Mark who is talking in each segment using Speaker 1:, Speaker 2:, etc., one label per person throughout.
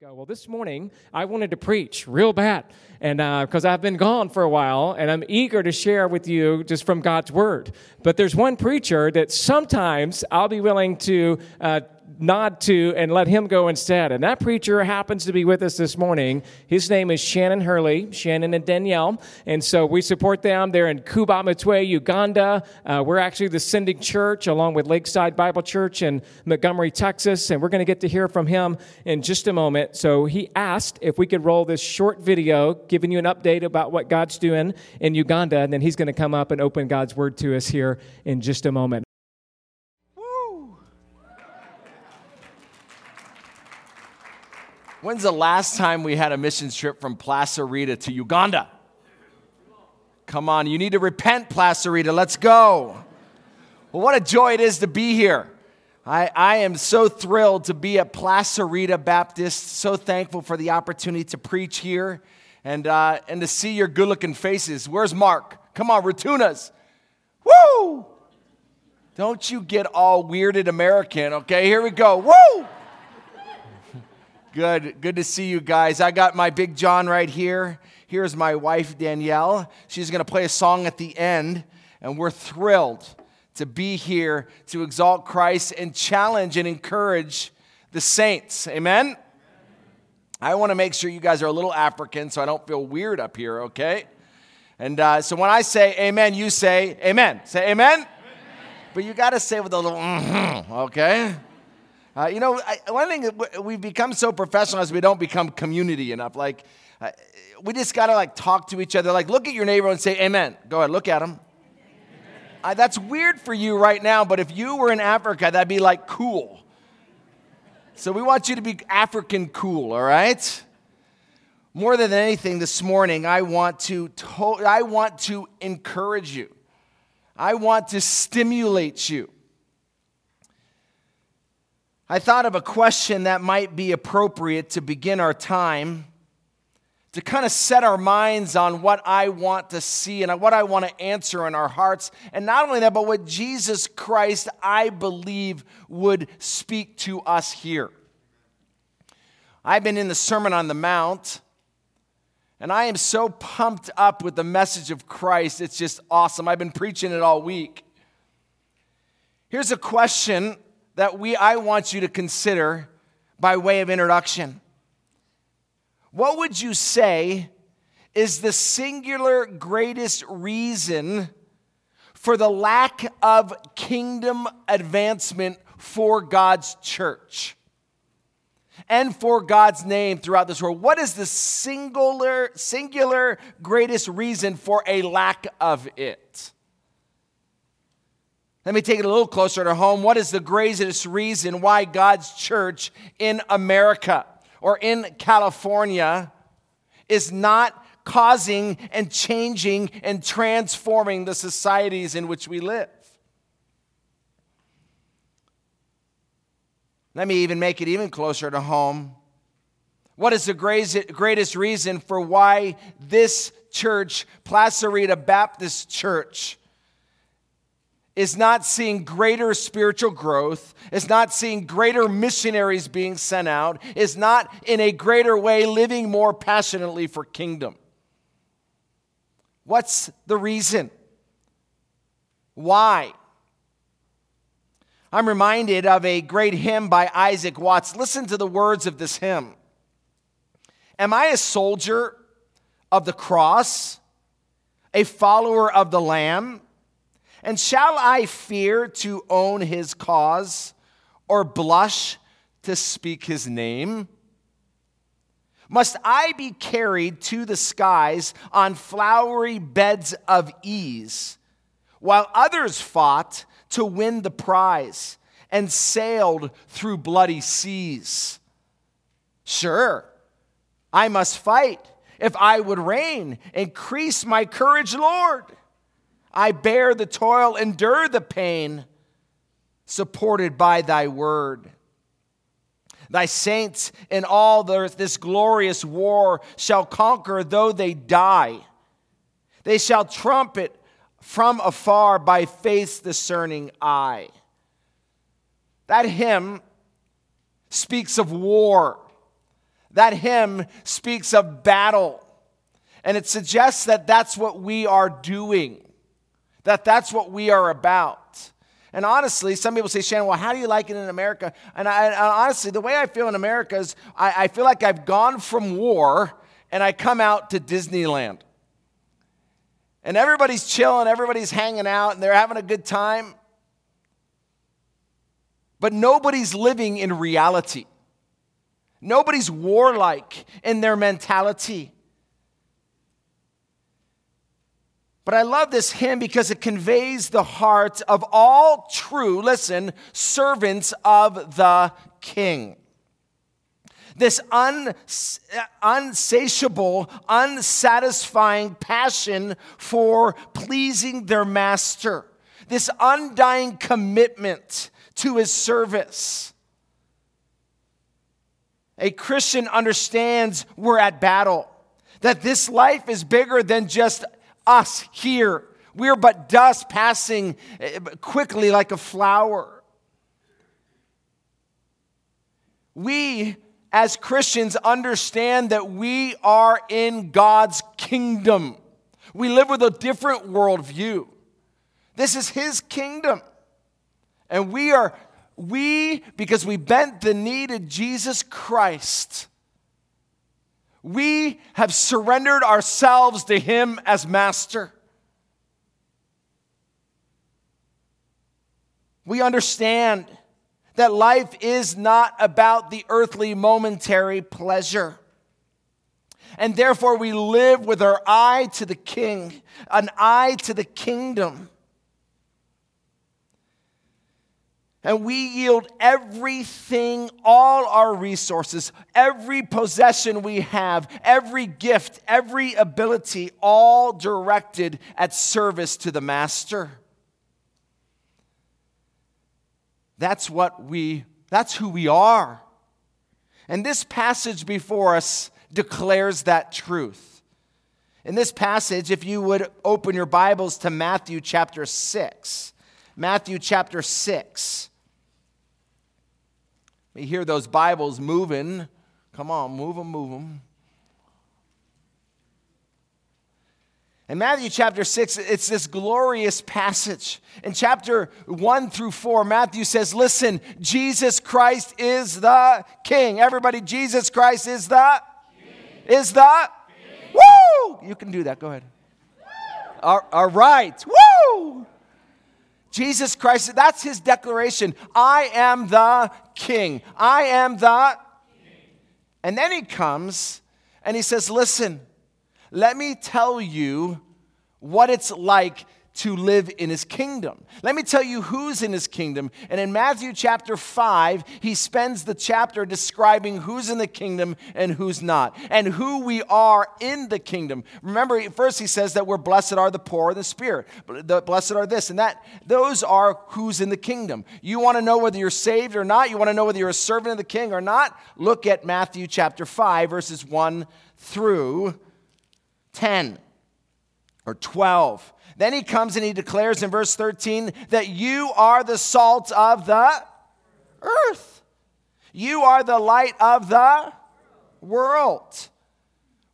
Speaker 1: Go. Well, this morning I wanted to preach real bad, and because uh, I've been gone for a while, and I'm eager to share with you just from God's word. But there's one preacher that sometimes I'll be willing to uh, nod to and let him go instead. And that preacher happens to be with us this morning. His name is Shannon Hurley, Shannon and Danielle. And so we support them. They're in Kuba Mtwe, Uganda. Uh, we're actually the sending church along with Lakeside Bible Church in Montgomery, Texas. And we're going to get to hear from him in just a moment. So he asked if we could roll this short video giving you an update about what God's doing in Uganda. And then he's going to come up and open God's word to us here in just a moment.
Speaker 2: When's the last time we had a mission trip from Placerita to Uganda? Come on, you need to repent, Placerita. Let's go. Well, what a joy it is to be here. I, I am so thrilled to be at Placerita Baptist, so thankful for the opportunity to preach here and, uh, and to see your good looking faces. Where's Mark? Come on, Ratunas. Woo! Don't you get all weirded American, okay? Here we go. Woo! Good, good to see you guys. I got my big John right here. Here's my wife, Danielle. She's going to play a song at the end, and we're thrilled to be here to exalt Christ and challenge and encourage the saints. Amen? I want to make sure you guys are a little African so I don't feel weird up here, okay? And uh, so when I say amen, you say amen. Say amen. amen. But you got to say with a little, mm-hmm, okay? Uh, you know, I, one thing we've become so professional is we don't become community enough. Like, uh, we just gotta like talk to each other. Like, look at your neighbor and say, "Amen." Go ahead, look at him. Uh, that's weird for you right now, but if you were in Africa, that'd be like cool. So we want you to be African cool, all right? More than anything, this morning, I want to, to I want to encourage you. I want to stimulate you. I thought of a question that might be appropriate to begin our time, to kind of set our minds on what I want to see and what I want to answer in our hearts. And not only that, but what Jesus Christ, I believe, would speak to us here. I've been in the Sermon on the Mount, and I am so pumped up with the message of Christ. It's just awesome. I've been preaching it all week. Here's a question that we I want you to consider by way of introduction. What would you say is the singular greatest reason for the lack of kingdom advancement for God's church? and for God's name throughout this world. What is the singular, singular greatest reason for a lack of it? Let me take it a little closer to home. What is the greatest reason why God's church in America or in California is not causing and changing and transforming the societies in which we live? Let me even make it even closer to home. What is the greatest reason for why this church, Placerita Baptist Church, is not seeing greater spiritual growth, is not seeing greater missionaries being sent out, is not in a greater way living more passionately for kingdom. What's the reason? Why? I'm reminded of a great hymn by Isaac Watts. Listen to the words of this hymn Am I a soldier of the cross, a follower of the Lamb? And shall I fear to own his cause or blush to speak his name? Must I be carried to the skies on flowery beds of ease, while others fought to win the prize and sailed through bloody seas? Sure, I must fight if I would reign. Increase my courage, Lord. I bear the toil, endure the pain, supported by thy word. Thy saints in all this glorious war shall conquer though they die. They shall trumpet from afar by faith's discerning eye. That hymn speaks of war. That hymn speaks of battle. And it suggests that that's what we are doing, that that's what we are about. And honestly, some people say, Shannon, well, how do you like it in America? And, I, and honestly, the way I feel in America is I, I feel like I've gone from war and I come out to Disneyland. And everybody's chilling, everybody's hanging out, and they're having a good time. But nobody's living in reality. Nobody's warlike in their mentality. But I love this hymn because it conveys the heart of all true, listen, servants of the King. This unsatiable, unsatisfying passion for pleasing their master. This undying commitment to his service. A Christian understands we're at battle, that this life is bigger than just us here. We're but dust passing eh, quickly like a flower. We, as Christians, understand that we are in God's kingdom. We live with a different worldview. This is His kingdom. And we are, we, because we bent the knee to Jesus Christ, we have surrendered ourselves to Him as Master. We understand that life is not about the earthly momentary pleasure. And therefore, we live with our eye to the King, an eye to the kingdom. And we yield everything, all our resources, every possession we have, every gift, every ability, all directed at service to the Master. That's what we, that's who we are. And this passage before us declares that truth. In this passage, if you would open your Bibles to Matthew chapter 6, Matthew chapter 6. We hear those Bibles moving. Come on, move them, move them. In Matthew chapter 6, it's this glorious passage. In chapter 1 through 4, Matthew says, Listen, Jesus Christ is the King. Everybody, Jesus Christ is the? King. Is the? King. Woo! You can do that. Go ahead. All, all right. Woo! Jesus Christ, that's his declaration. I am the king. I am the. King. And then he comes and he says, Listen, let me tell you what it's like to live in his kingdom. Let me tell you who's in his kingdom. And in Matthew chapter 5, he spends the chapter describing who's in the kingdom and who's not, and who we are in the kingdom. Remember, first he says that we're blessed are the poor in the spirit, the blessed are this and that. Those are who's in the kingdom. You want to know whether you're saved or not, you want to know whether you're a servant of the king or not, look at Matthew chapter 5, verses 1 through 10 or 12. Then he comes and he declares in verse 13 that you are the salt of the earth. You are the light of the world.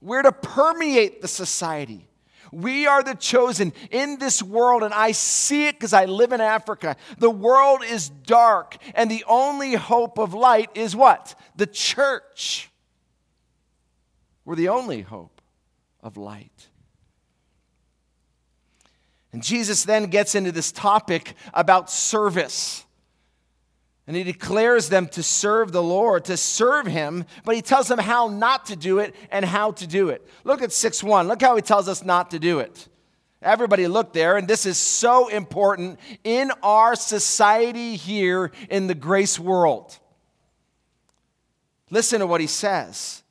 Speaker 2: We're to permeate the society. We are the chosen in this world, and I see it because I live in Africa. The world is dark, and the only hope of light is what? The church. We're the only hope of light. And Jesus then gets into this topic about service. And he declares them to serve the Lord, to serve him, but he tells them how not to do it and how to do it. Look at 6 1. Look how he tells us not to do it. Everybody look there, and this is so important in our society here in the grace world. Listen to what he says.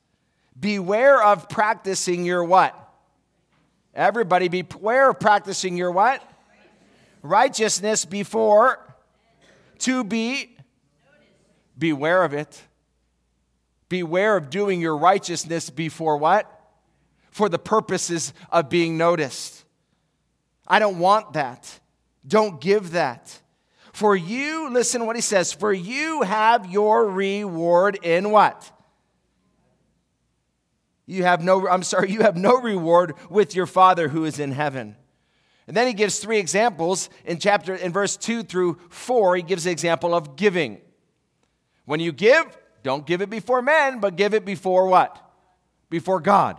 Speaker 2: Beware of practicing your what? Everybody beware of practicing your what? Righteousness before to be. Beware of it. Beware of doing your righteousness before what? For the purposes of being noticed. I don't want that. Don't give that. For you, listen what he says, for you have your reward in what? You have no, I'm sorry, you have no reward with your Father who is in heaven. And then he gives three examples in chapter, in verse 2 through 4, he gives the example of giving. When you give, don't give it before men, but give it before what? Before God.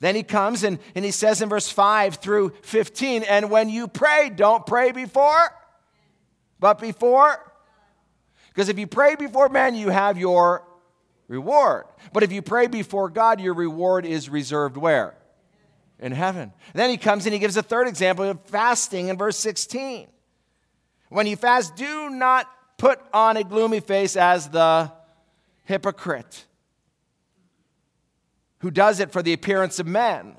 Speaker 2: Then he comes and, and he says in verse 5 through 15, and when you pray, don't pray before, but before. Because if you pray before men, you have your reward. But if you pray before God, your reward is reserved where? In heaven. then he comes and he gives a third example of fasting in verse 16. When you fast, do not put on a gloomy face as the hypocrite who does it for the appearance of men.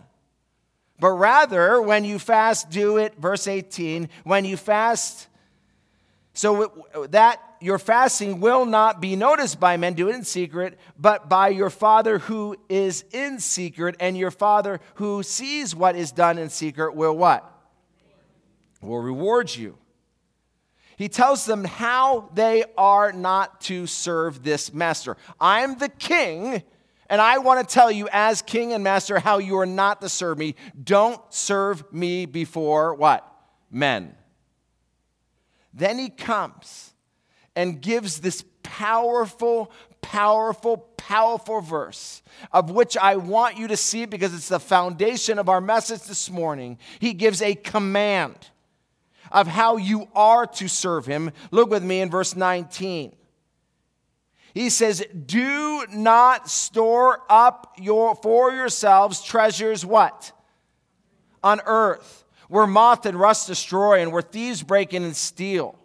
Speaker 2: But rather, when you fast, do it, verse 18, when you fast, so that your fasting will not be noticed by men, do it in secret, but by your Father who is in secret, and your Father who sees what is done in secret will what? Will reward you. He tells them how they are not to serve this master. I'm the king and I want to tell you, as king and master, how you are not to serve me. Don't serve me before what? Men. Then he comes and gives this powerful, powerful, powerful verse of which I want you to see because it's the foundation of our message this morning. He gives a command of how you are to serve him. Look with me in verse 19. He says, Do not store up your, for yourselves treasures what? On earth, where moth and rust destroy and where thieves break in and steal.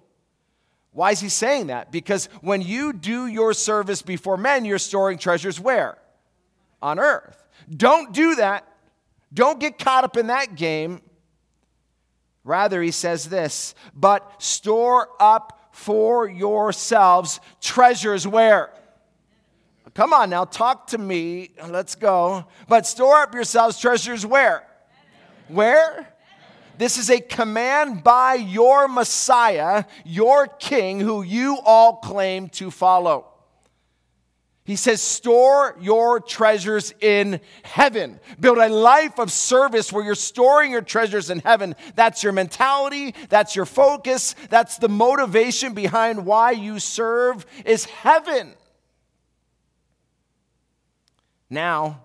Speaker 2: Why is he saying that? Because when you do your service before men, you're storing treasures where? On earth. Don't do that. Don't get caught up in that game. Rather, he says this, but store up for yourselves treasures where? Come on now, talk to me. Let's go. But store up yourselves treasures where? Where? This is a command by your Messiah, your King, who you all claim to follow. He says, store your treasures in heaven. Build a life of service where you're storing your treasures in heaven. That's your mentality. That's your focus. That's the motivation behind why you serve is heaven. Now,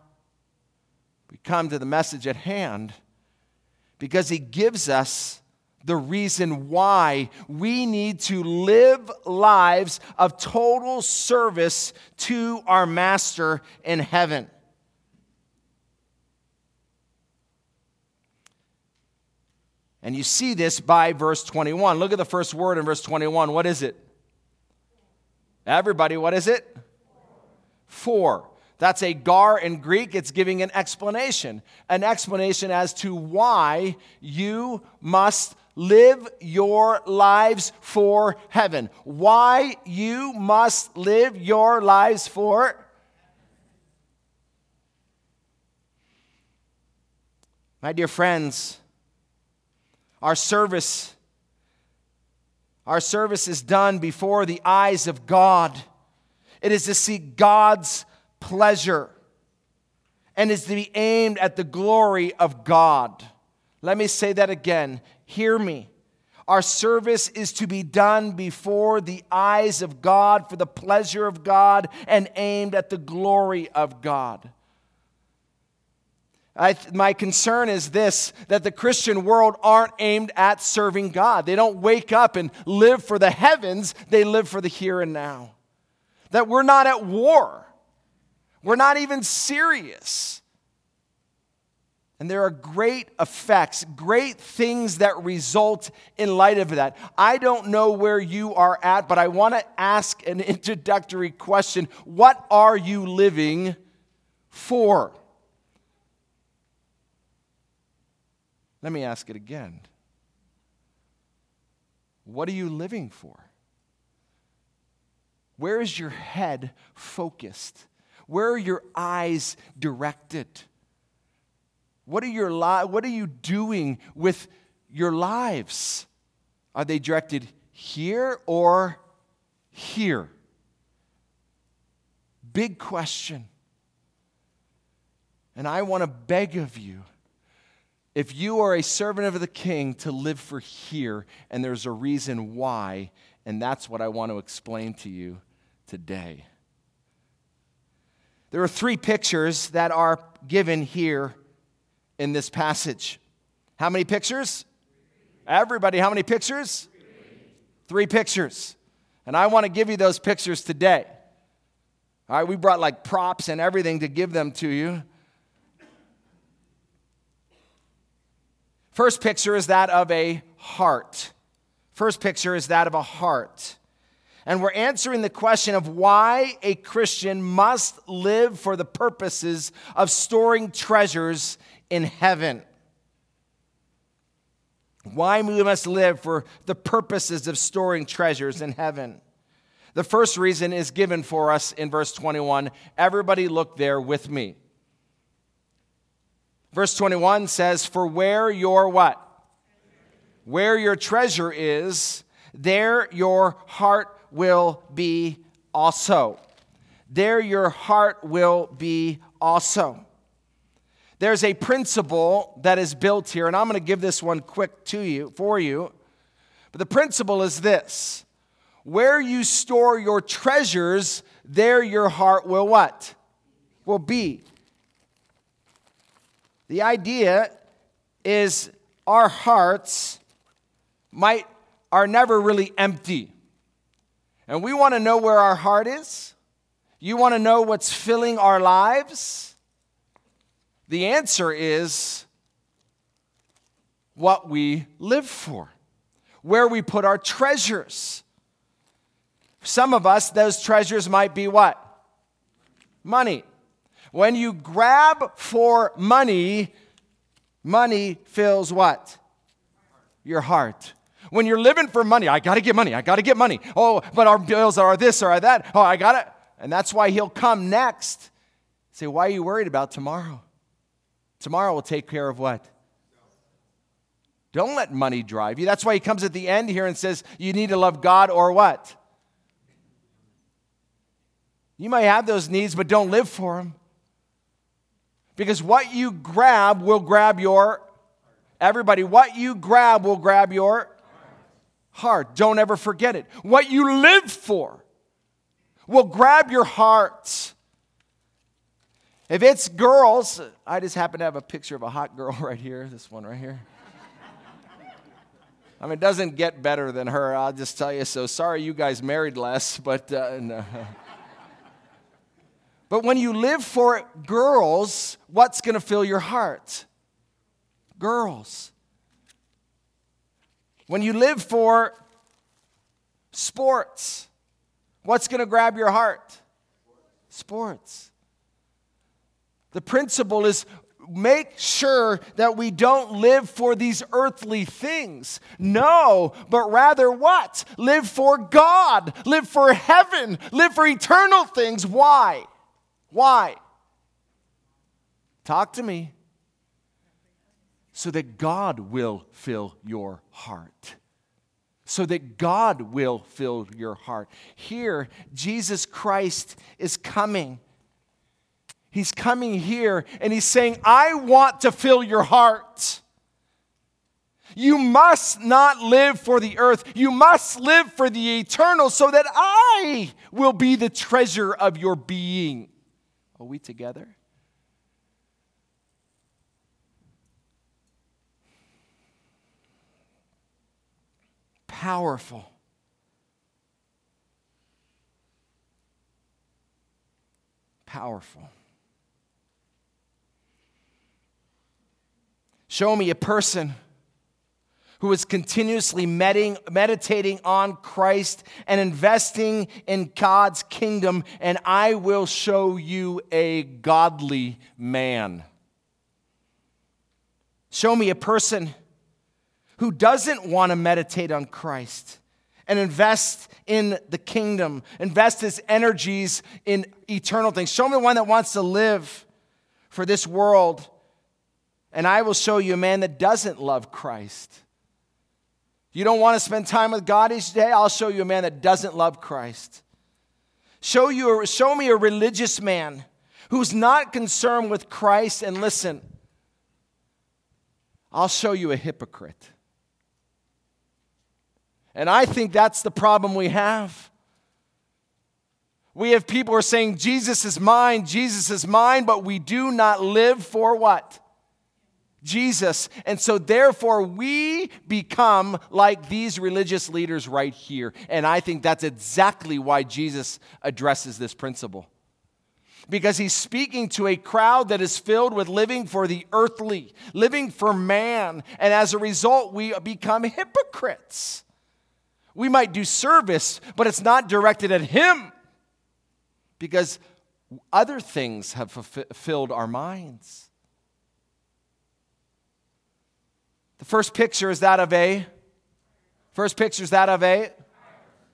Speaker 2: we come to the message at hand because he gives us the reason why we need to live lives of total service to our Master in heaven. And you see this by verse 21. Look at the first word in verse 21. What is it? Everybody, what is it? For. That's a gar in Greek. It's giving an explanation, an explanation as to why you must live your lives for heaven. Why you must live your lives for My dear friends, our service our service is done before the eyes of God. It is to seek God's pleasure and is to be aimed at the glory of God. Let me say that again. Hear me. Our service is to be done before the eyes of God for the pleasure of God and aimed at the glory of God. I, my concern is this that the Christian world aren't aimed at serving God. They don't wake up and live for the heavens, they live for the here and now. That we're not at war, we're not even serious. And there are great effects, great things that result in light of that. I don't know where you are at, but I want to ask an introductory question What are you living for? Let me ask it again. What are you living for? Where is your head focused? Where are your eyes directed? What are, your li- what are you doing with your lives? Are they directed here or here? Big question. And I want to beg of you if you are a servant of the king to live for here, and there's a reason why, and that's what I want to explain to you today. There are three pictures that are given here in this passage. How many pictures? Everybody, how many pictures? Three pictures. And I want to give you those pictures today. All right, we brought like props and everything to give them to you. First picture is that of a heart. First picture is that of a heart. And we're answering the question of why a Christian must live for the purposes of storing treasures in heaven. Why we must live for the purposes of storing treasures in heaven. The first reason is given for us in verse 21. Everybody look there with me. Verse 21 says, For where your what? Where your treasure is, there your heart will be also. There your heart will be also. There's a principle that is built here, and I'm going to give this one quick to you for you. But the principle is this where you store your treasures, there your heart will what? Will be. The idea is our hearts might are never really empty. And we want to know where our heart is? You want to know what's filling our lives? The answer is what we live for, where we put our treasures. Some of us, those treasures might be what? Money. When you grab for money, money fills what? Your heart. When you're living for money, I got to get money. I got to get money. Oh, but our bills are this or that. Oh, I got it. And that's why he'll come next. Say, why are you worried about tomorrow? Tomorrow will take care of what? Don't let money drive you. That's why he comes at the end here and says, you need to love God or what? You might have those needs, but don't live for them. Because what you grab will grab your, everybody, what you grab will grab your heart. Don't ever forget it. What you live for will grab your heart. If it's girls, I just happen to have a picture of a hot girl right here, this one right here. I mean, it doesn't get better than her, I'll just tell you so. Sorry you guys married less, but uh, no. But when you live for girls, what's going to fill your heart? Girls. When you live for sports, what's going to grab your heart? Sports. The principle is make sure that we don't live for these earthly things. No, but rather what? Live for God, live for heaven, live for eternal things. Why? Why? Talk to me. So that God will fill your heart. So that God will fill your heart. Here, Jesus Christ is coming. He's coming here and he's saying, I want to fill your heart. You must not live for the earth. You must live for the eternal so that I will be the treasure of your being. Are we together? Powerful. Powerful. Show me a person who is continuously meditating on Christ and investing in God's kingdom, and I will show you a godly man. Show me a person who doesn't want to meditate on Christ and invest in the kingdom, invest his energies in eternal things. Show me one that wants to live for this world, and I will show you a man that doesn't love Christ you don't want to spend time with God each day? I'll show you a man that doesn't love Christ. Show, you, show me a religious man who's not concerned with Christ, and listen, I'll show you a hypocrite. And I think that's the problem we have. We have people who are saying, Jesus is mine, Jesus is mine, but we do not live for what? Jesus. And so, therefore, we become like these religious leaders right here. And I think that's exactly why Jesus addresses this principle. Because he's speaking to a crowd that is filled with living for the earthly, living for man. And as a result, we become hypocrites. We might do service, but it's not directed at him because other things have fulfilled our minds. The first picture is that of a first picture is that of a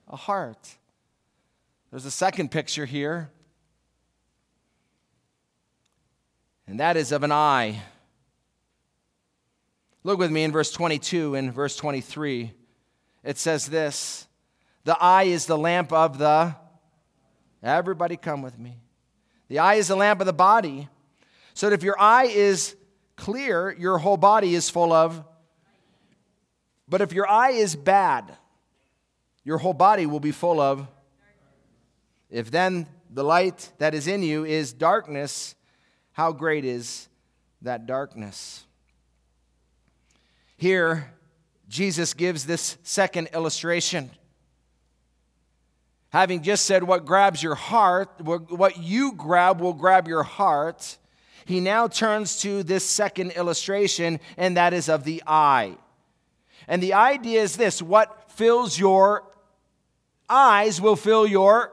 Speaker 2: a heart. There's a second picture here. And that is of an eye. Look with me in verse 22 and verse 23. It says this The eye is the lamp of the. Everybody come with me. The eye is the lamp of the body. So that if your eye is clear, your whole body is full of but if your eye is bad, your whole body will be full of. If then the light that is in you is darkness, how great is that darkness? Here, Jesus gives this second illustration. Having just said what grabs your heart, what you grab will grab your heart, he now turns to this second illustration, and that is of the eye. And the idea is this what fills your eyes will fill your,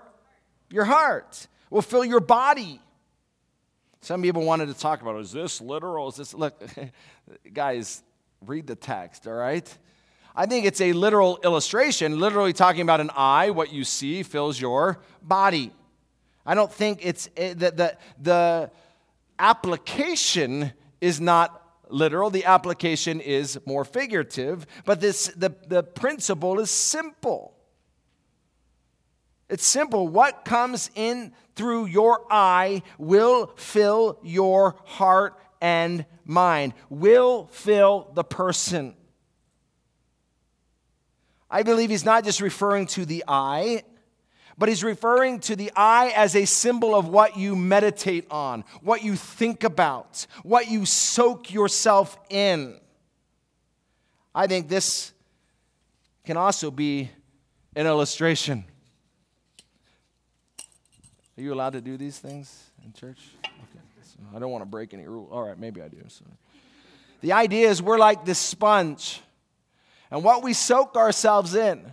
Speaker 2: your heart, will fill your body. Some people wanted to talk about is this literal? Is this, look, guys, read the text, all right? I think it's a literal illustration, literally talking about an eye, what you see fills your body. I don't think it's eh, the, the, the application is not literal, the application is more figurative, but this, the, the principle is simple. It's simple. What comes in through your eye will fill your heart and mind, will fill the person. I believe he's not just referring to the eye, but he's referring to the eye as a symbol of what you meditate on, what you think about, what you soak yourself in. I think this can also be an illustration. Are you allowed to do these things in church? Okay. So I don't want to break any rule. All right, maybe I do. So. The idea is we're like this sponge, and what we soak ourselves in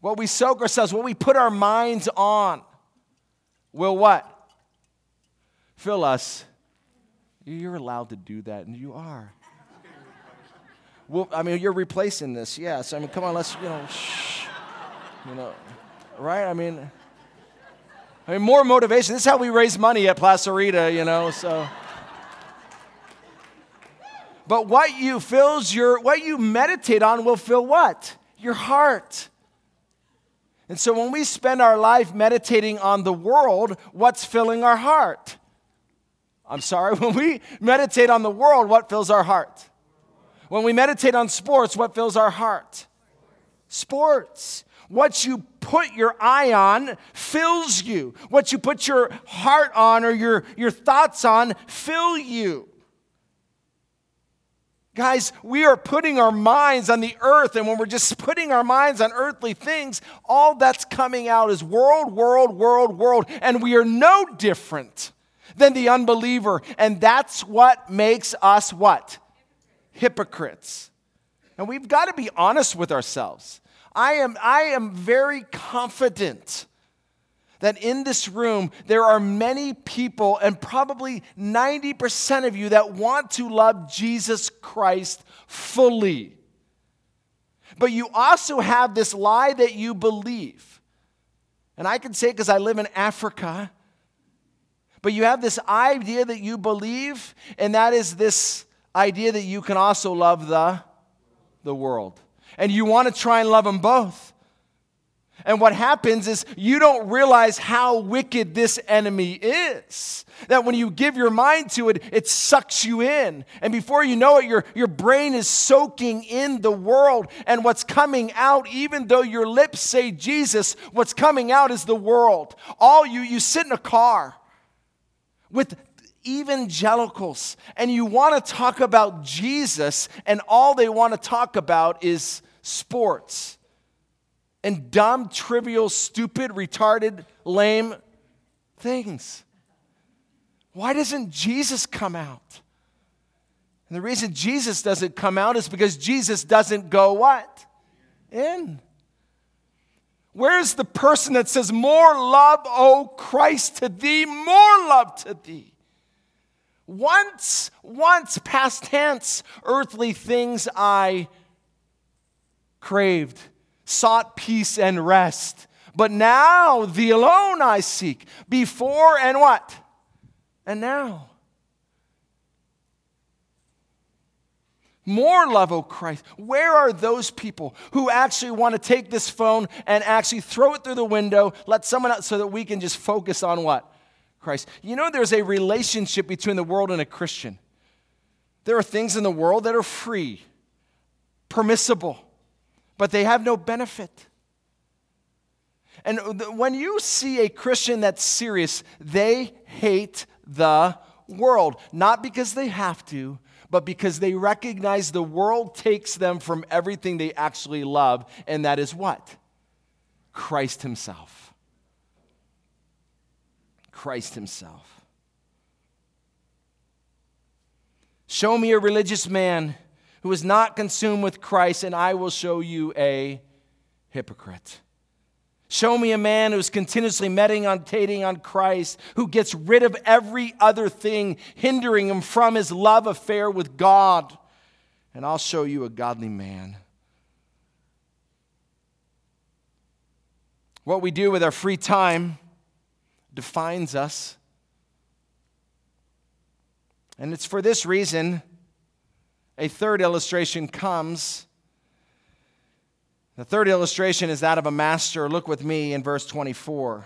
Speaker 2: what we soak ourselves, what we put our minds on, will what? Fill us. You're allowed to do that, and you are. Well, I mean, you're replacing this, yes. I mean, come on, let's, you know, shh. You know, right? I mean, I mean, more motivation. This is how we raise money at Placerita, you know, so. But what you fills your, what you meditate on will fill what? Your heart. And so when we spend our life meditating on the world, what's filling our heart? I'm sorry, when we meditate on the world, what fills our heart? When we meditate on sports, what fills our heart? Sports. What you put your eye on fills you. What you put your heart on or your, your thoughts on fill you. Guys, we are putting our minds on the earth, and when we're just putting our minds on earthly things, all that's coming out is world, world, world, world. And we are no different than the unbeliever. And that's what makes us what? Hypocrites. And we've got to be honest with ourselves. I am, I am very confident that in this room there are many people, and probably 90% of you, that want to love Jesus Christ fully. But you also have this lie that you believe. And I can say because I live in Africa, but you have this idea that you believe, and that is this idea that you can also love the, the world. And you want to try and love them both. And what happens is you don't realize how wicked this enemy is. That when you give your mind to it, it sucks you in. And before you know it, your, your brain is soaking in the world. And what's coming out, even though your lips say Jesus, what's coming out is the world. All you, you sit in a car with evangelicals and you want to talk about Jesus, and all they want to talk about is sports and dumb, trivial, stupid, retarded, lame things. Why doesn't Jesus come out? And the reason Jesus doesn't come out is because Jesus doesn't go what? In. Where's the person that says, More love, O Christ, to thee, more love to thee? Once, once, past tense, earthly things I craved sought peace and rest. But now thee alone I seek. Before and what? And now. More love, O Christ. Where are those people who actually want to take this phone and actually throw it through the window, let someone else, so that we can just focus on what? Christ. You know, there's a relationship between the world and a Christian. There are things in the world that are free, permissible but they have no benefit. And when you see a Christian that's serious, they hate the world, not because they have to, but because they recognize the world takes them from everything they actually love, and that is what? Christ Himself. Christ Himself. Show me a religious man who is not consumed with Christ, and I will show you a hypocrite. Show me a man who's continuously meditating on Christ, who gets rid of every other thing hindering him from his love affair with God, and I'll show you a godly man. What we do with our free time defines us. And it's for this reason a third illustration comes. The third illustration is that of a master. Look with me in verse 24.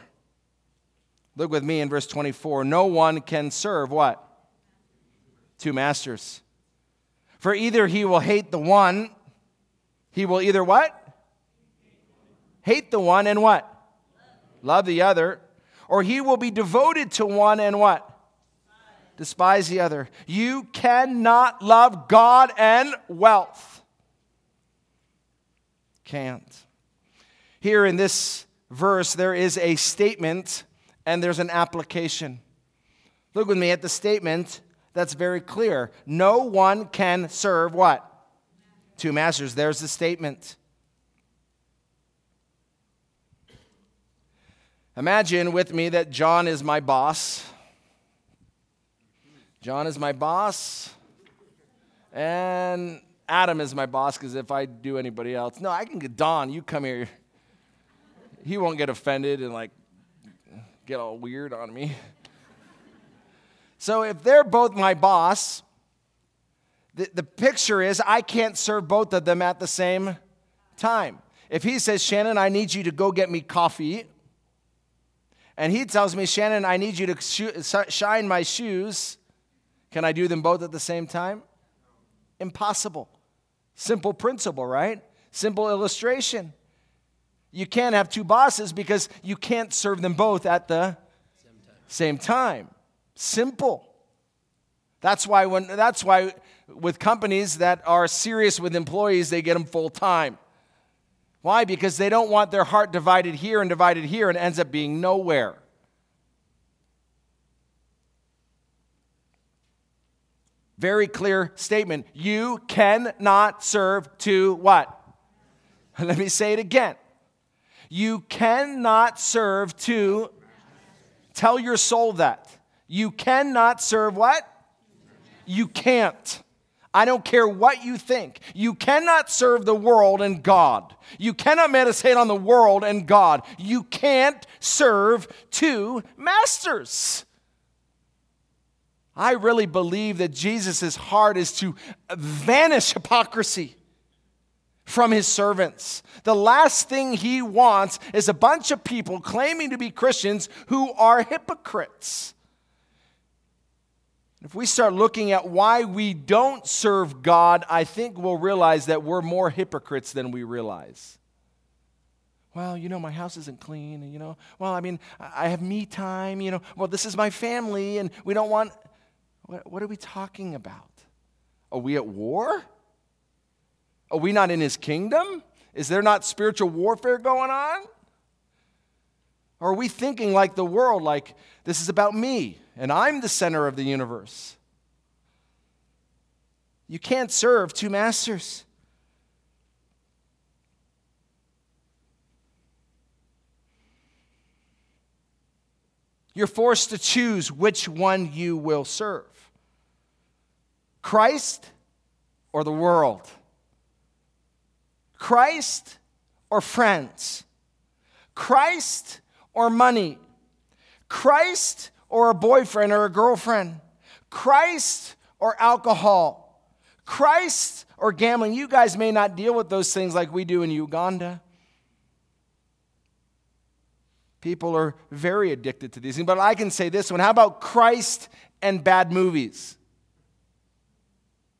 Speaker 2: Look with me in verse 24. No one can serve what? Two masters. For either he will hate the one, he will either what? Hate the one and what? Love the other. Or he will be devoted to one and what? Despise the other. You cannot love God and wealth. Can't. Here in this verse, there is a statement and there's an application. Look with me at the statement that's very clear. No one can serve what? Two masters. There's the statement. Imagine with me that John is my boss John is my boss, and Adam is my boss because if I do anybody else, no, I can get Don. You come here. He won't get offended and like get all weird on me. So if they're both my boss, the, the picture is I can't serve both of them at the same time. If he says, Shannon, I need you to go get me coffee, and he tells me, Shannon, I need you to shine my shoes, can I do them both at the same time? Impossible. Simple principle, right? Simple illustration. You can't have two bosses because you can't serve them both at the same time. Same time. Simple. That's why when that's why with companies that are serious with employees, they get them full time. Why? Because they don't want their heart divided here and divided here and ends up being nowhere. Very clear statement. You cannot serve two what? Let me say it again. You cannot serve two, tell your soul that. You cannot serve what? You can't. I don't care what you think. You cannot serve the world and God. You cannot meditate on the world and God. You can't serve two masters. I really believe that Jesus' heart is to vanish hypocrisy. from his servants. The last thing he wants is a bunch of people claiming to be Christians who are hypocrites. If we start looking at why we don't serve God, I think we'll realize that we're more hypocrites than we realize. Well, you know, my house isn't clean, and you know, well, I mean, I have me time, you know, well, this is my family, and we don't want. What, what are we talking about? Are we at war? Are we not in his kingdom? Is there not spiritual warfare going on? Or are we thinking like the world, like this is about me and I'm the center of the universe? You can't serve two masters. You're forced to choose which one you will serve Christ or the world. Christ or friends? Christ or money? Christ or a boyfriend or a girlfriend? Christ or alcohol? Christ or gambling? You guys may not deal with those things like we do in Uganda. People are very addicted to these things. But I can say this one how about Christ and bad movies?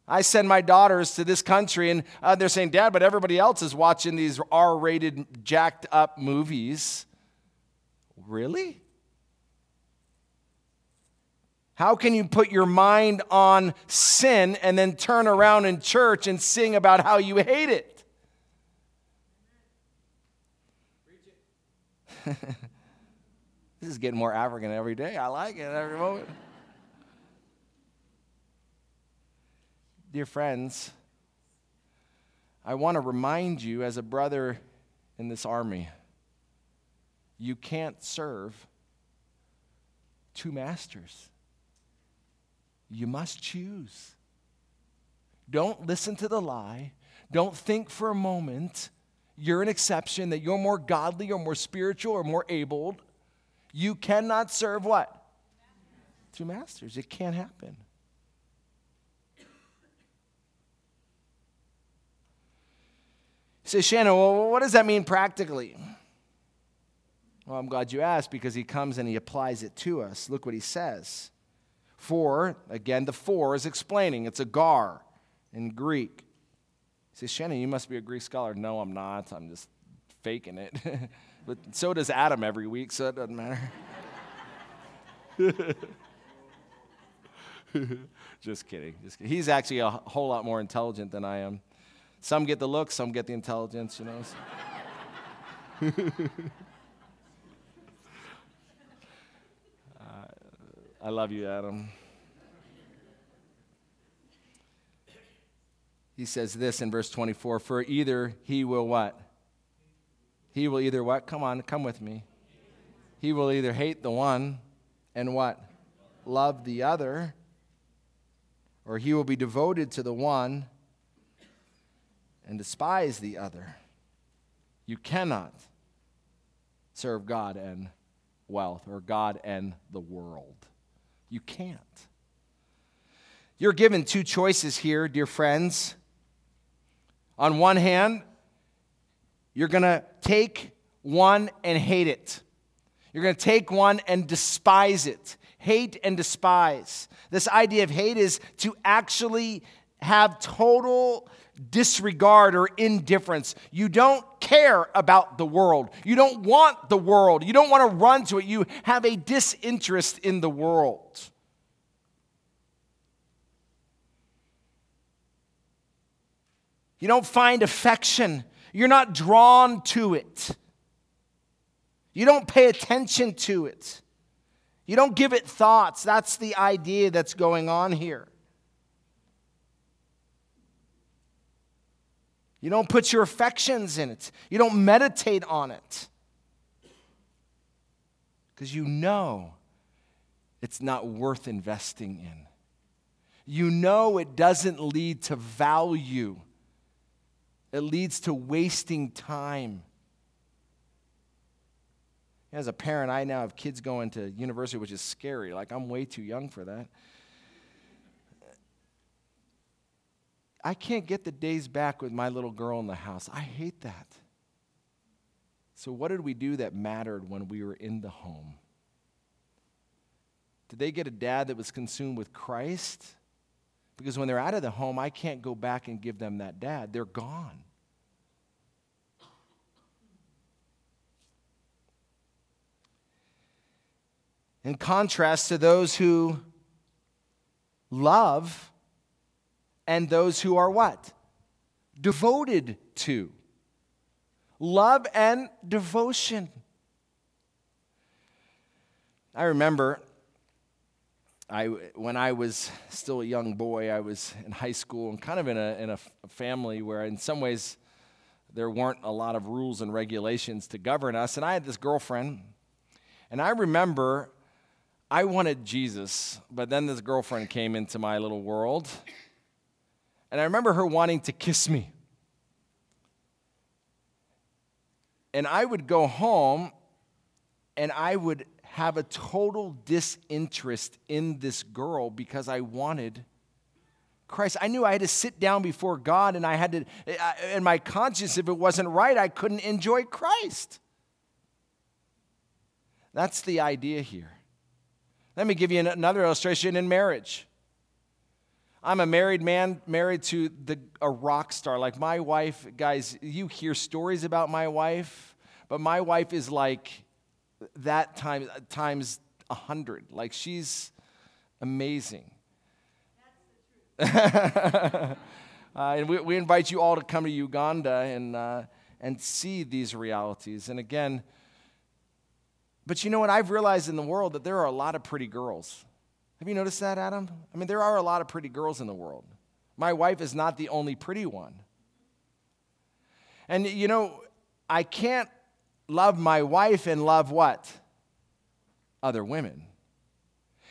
Speaker 2: I send my daughters to this country and uh, they're saying, Dad, but everybody else is watching these R rated, jacked up movies. Really? How can you put your mind on sin and then turn around in church and sing about how you hate it? this is getting more African every day. I like it every moment. Dear friends, I want to remind you as a brother in this army, you can't serve two masters. You must choose. Don't listen to the lie. Don't think for a moment you're an exception, that you're more godly or more spiritual or more able. You cannot serve what? Two masters. It can't happen. Says, Shannon, well, what does that mean practically? Well, I'm glad you asked because he comes and he applies it to us. Look what he says. For, again, the for is explaining. It's a gar in Greek. He says, Shannon, you must be a Greek scholar. No, I'm not. I'm just faking it. but so does Adam every week, so it doesn't matter. just kidding. Just kidding. He's actually a whole lot more intelligent than I am. Some get the look, some get the intelligence, you know. uh, I love you, Adam. He says this in verse 24 For either he will what? He will either what? Come on, come with me. He will either hate the one and what? Love the other, or he will be devoted to the one and despise the other. You cannot serve God and wealth or God and the world. You can't. You're given two choices here, dear friends. On one hand, you're going to take one and hate it. You're going to take one and despise it. Hate and despise. This idea of hate is to actually have total disregard or indifference. You don't care about the world. You don't want the world. You don't want to run to it. You have a disinterest in the world. You don't find affection. You're not drawn to it. You don't pay attention to it. You don't give it thoughts. That's the idea that's going on here. You don't put your affections in it. You don't meditate on it. Because you know it's not worth investing in. You know it doesn't lead to value, it leads to wasting time. As a parent, I now have kids going to university, which is scary. Like, I'm way too young for that. I can't get the days back with my little girl in the house. I hate that. So, what did we do that mattered when we were in the home? Did they get a dad that was consumed with Christ? Because when they're out of the home, I can't go back and give them that dad. They're gone. In contrast to those who love and those who are what? Devoted to. Love and devotion. I remember I, when I was still a young boy, I was in high school and kind of in a, in a family where, in some ways, there weren't a lot of rules and regulations to govern us. And I had this girlfriend, and I remember I wanted Jesus, but then this girlfriend came into my little world, and I remember her wanting to kiss me. And I would go home and I would have a total disinterest in this girl because I wanted Christ. I knew I had to sit down before God and I had to, in my conscience, if it wasn't right, I couldn't enjoy Christ. That's the idea here. Let me give you another illustration in marriage. I'm a married man, married to the, a rock star. Like my wife, guys, you hear stories about my wife, but my wife is like that time, times a hundred. Like she's amazing. That's the truth. Uh, and we, we, invite you all to come to Uganda and, uh, and see these realities. And again, but you know what? I've realized in the world that there are a lot of pretty girls. Have you noticed that, Adam? I mean, there are a lot of pretty girls in the world. My wife is not the only pretty one. And you know, I can't love my wife and love what? Other women.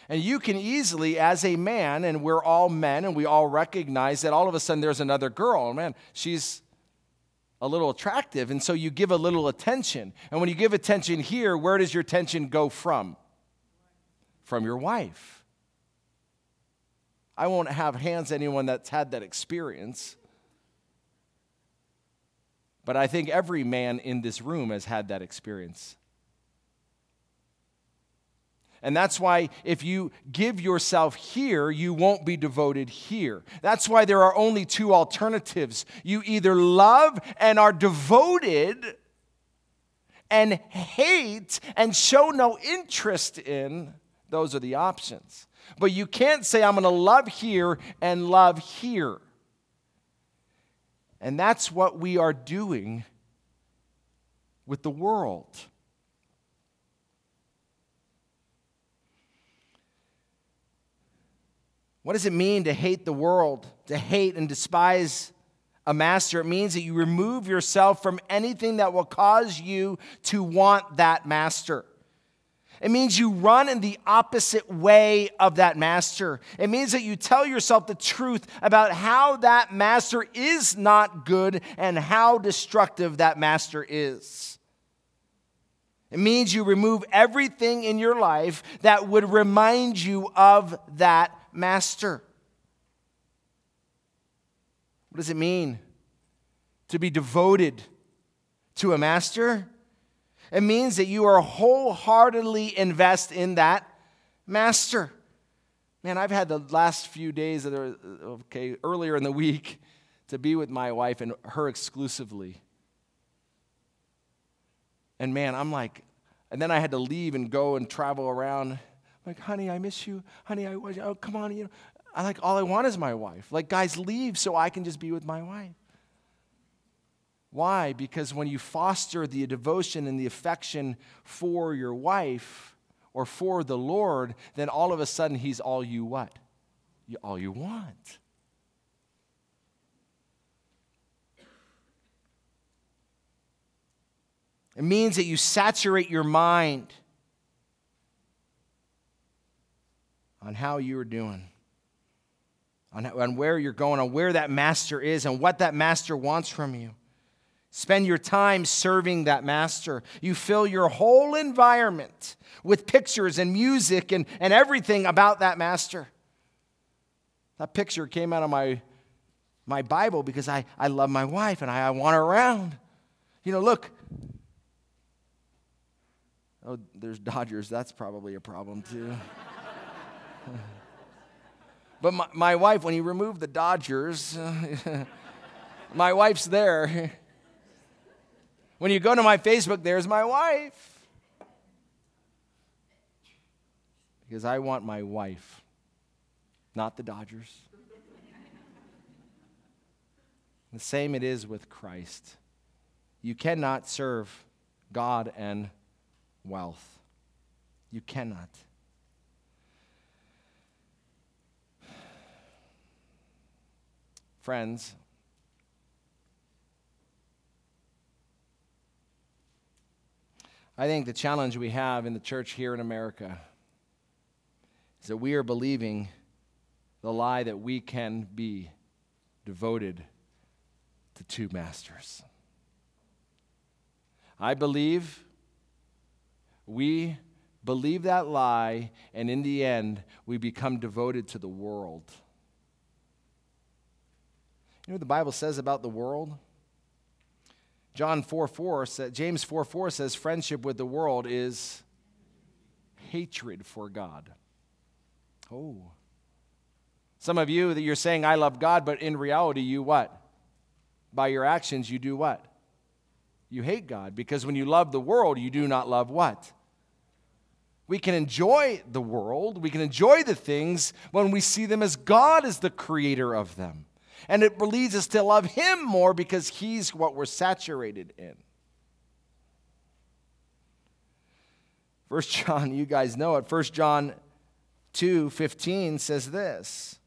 Speaker 2: And you can easily, as a man, and we're all men, and we all recognize that all of a sudden there's another girl. And man, she's a little attractive. And so you give a little attention. And when you give attention here, where does your attention go from? From your wife. I won't have hands anyone that's had that experience. But I think every man in this room has had that experience. And that's why if you give yourself here, you won't be devoted here. That's why there are only two alternatives. You either love and are devoted and hate and show no interest in. Those are the options. But you can't say, I'm going to love here and love here. And that's what we are doing with the world. What does it mean to hate the world, to hate and despise a master? It means that you remove yourself from anything that will cause you to want that master. It means you run in the opposite way of that master. It means that you tell yourself the truth about how that master is not good and how destructive that master is. It means you remove everything in your life that would remind you of that master. What does it mean to be devoted to a master? It means that you are wholeheartedly invest in that master. Man, I've had the last few days, of the, okay, earlier in the week, to be with my wife and her exclusively. And man, I'm like, and then I had to leave and go and travel around. I'm like, honey, I miss you. Honey, I, was, oh, come on, you know. I like, all I want is my wife. Like, guys, leave so I can just be with my wife. Why? Because when you foster the devotion and the affection for your wife or for the Lord, then all of a sudden he's all you what? All you want. It means that you saturate your mind on how you're doing, on, on where you're going, on where that master is, and what that master wants from you. Spend your time serving that master. You fill your whole environment with pictures and music and, and everything about that master. That picture came out of my my Bible because I, I love my wife and I, I want her around. You know, look. Oh, there's Dodgers. That's probably a problem too. but my, my wife, when you remove the Dodgers, my wife's there. When you go to my Facebook, there's my wife. Because I want my wife, not the Dodgers. The same it is with Christ. You cannot serve God and wealth. You cannot. Friends, I think the challenge we have in the church here in America is that we are believing the lie that we can be devoted to two masters. I believe we believe that lie, and in the end, we become devoted to the world. You know what the Bible says about the world? John 4 4 James 4 4 says, friendship with the world is hatred for God. Oh. Some of you that you're saying, I love God, but in reality, you what? By your actions, you do what? You hate God. Because when you love the world, you do not love what? We can enjoy the world, we can enjoy the things when we see them as God is the creator of them. And it leads us to love Him more because He's what we're saturated in. First John, you guys know it. First John 2 15 says this.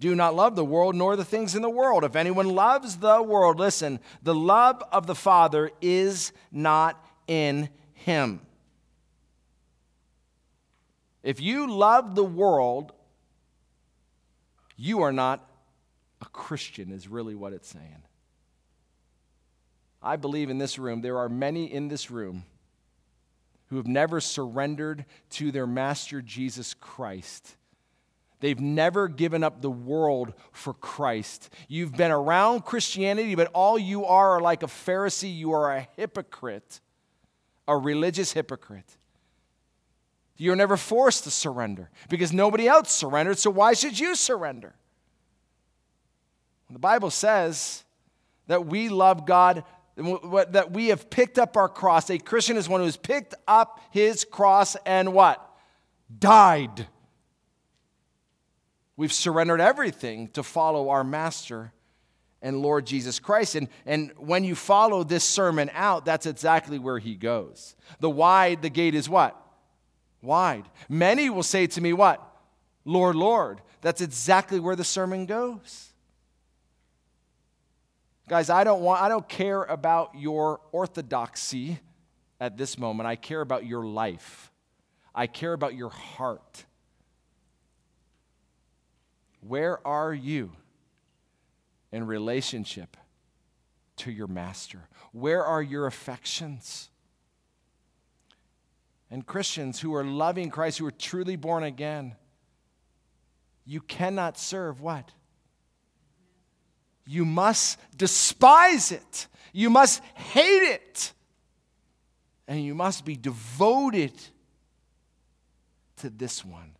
Speaker 2: Do not love the world nor the things in the world. If anyone loves the world, listen, the love of the Father is not in him. If you love the world, you are not a Christian, is really what it's saying. I believe in this room, there are many in this room who have never surrendered to their Master Jesus Christ. They've never given up the world for Christ. You've been around Christianity, but all you are are like a Pharisee. You are a hypocrite, a religious hypocrite. You're never forced to surrender because nobody else surrendered, so why should you surrender? The Bible says that we love God, that we have picked up our cross. A Christian is one who has picked up his cross and what? Died. We've surrendered everything to follow our Master and Lord Jesus Christ. And, and when you follow this sermon out, that's exactly where he goes. The wide, the gate is what? Wide. Many will say to me, What? Lord, Lord. That's exactly where the sermon goes. Guys, I don't want I don't care about your orthodoxy at this moment. I care about your life. I care about your heart. Where are you in relationship to your master? Where are your affections? And Christians who are loving Christ, who are truly born again, you cannot serve what? You must despise it. You must hate it. And you must be devoted to this one.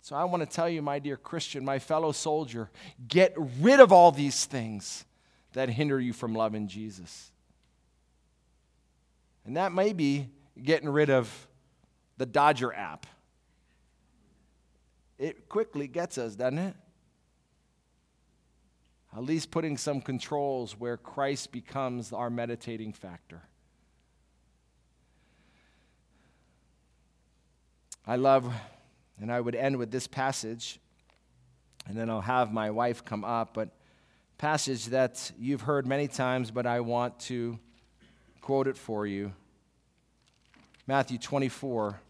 Speaker 2: So I want to tell you, my dear Christian, my fellow soldier, get rid of all these things that hinder you from loving Jesus. And that may be getting rid of the Dodger app. It quickly gets us, doesn't it? At least putting some controls where Christ becomes our meditating factor. I love, and I would end with this passage, and then I'll have my wife come up, but passage that you've heard many times, but I want to quote it for you. Matthew 24.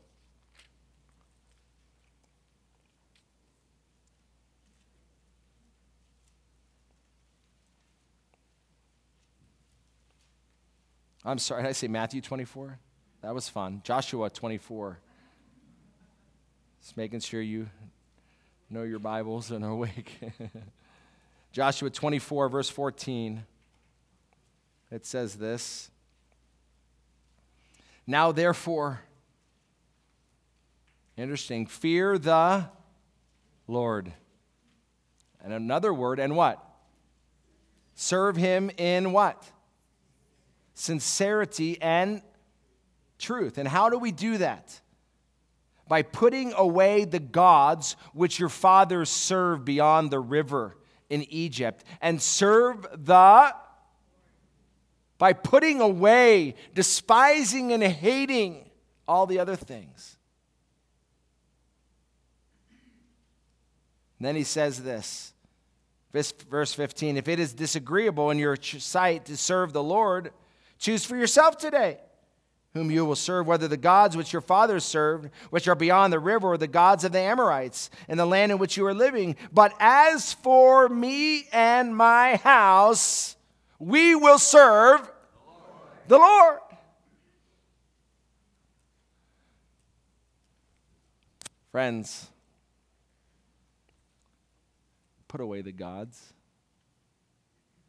Speaker 2: I'm sorry, did I say Matthew 24? That was fun. Joshua 24 Just making sure you know your Bibles and are awake. Joshua 24, verse 14. It says this Now, therefore, interesting, fear the Lord. And another word, and what? Serve him in what? Sincerity and truth. And how do we do that? By putting away the gods which your fathers served beyond the river in Egypt and serve the by putting away, despising, and hating all the other things. And then he says this Verse 15 If it is disagreeable in your sight to serve the Lord, choose for yourself today whom you will serve, whether the gods which your fathers served, which are beyond the river, or the gods of the Amorites in the land in which you are living. But as for me and my house, we will serve the Lord. Friends, put away the gods.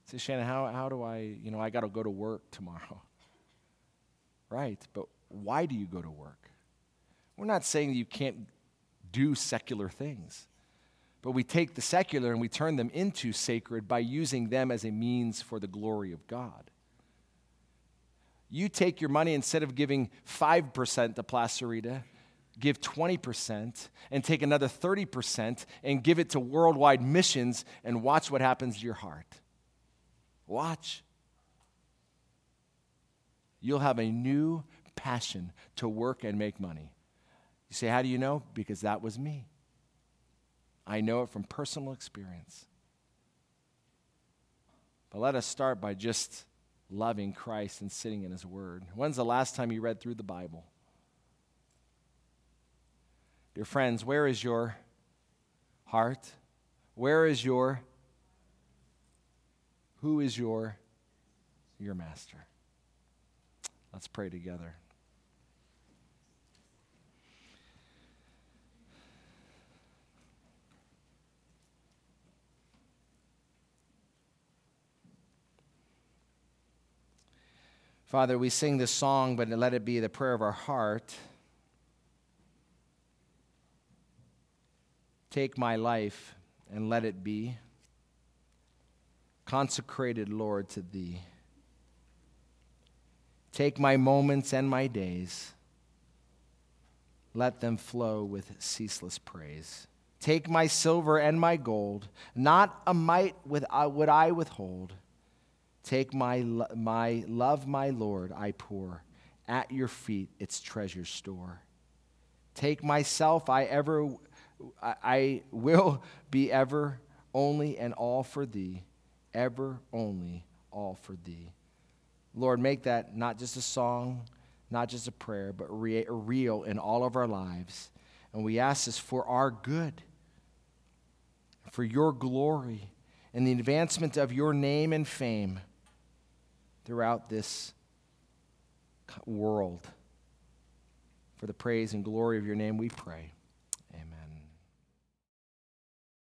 Speaker 2: Say, Shannon, how, how do I, you know, I got to go to work tomorrow. Right, but why do you go to work? We're not saying you can't do secular things, but we take the secular and we turn them into sacred by using them as a means for the glory of God. You take your money instead of giving 5% to Placerita, give 20% and take another 30% and give it to worldwide missions and watch what happens to your heart. Watch. You'll have a new passion to work and make money. You say, How do you know? Because that was me. I know it from personal experience. But let us start by just loving Christ and sitting in His Word. When's the last time you read through the Bible? Dear friends, where is your heart? Where is your who is your your master? Let's pray together. Father, we sing this song, but let it be the prayer of our heart. Take my life and let it be consecrated, Lord, to Thee. Take my moments and my days, let them flow with ceaseless praise. Take my silver and my gold, not a mite uh, would I withhold. Take my, my love, my Lord, I pour at your feet its treasure store. Take myself, I ever I will be ever only and all for thee, ever only all for thee. Lord, make that not just a song, not just a prayer, but re- real in all of our lives. And we ask this for our good, for your glory, and the advancement of your name and fame throughout this world. For the praise and glory of your name, we pray.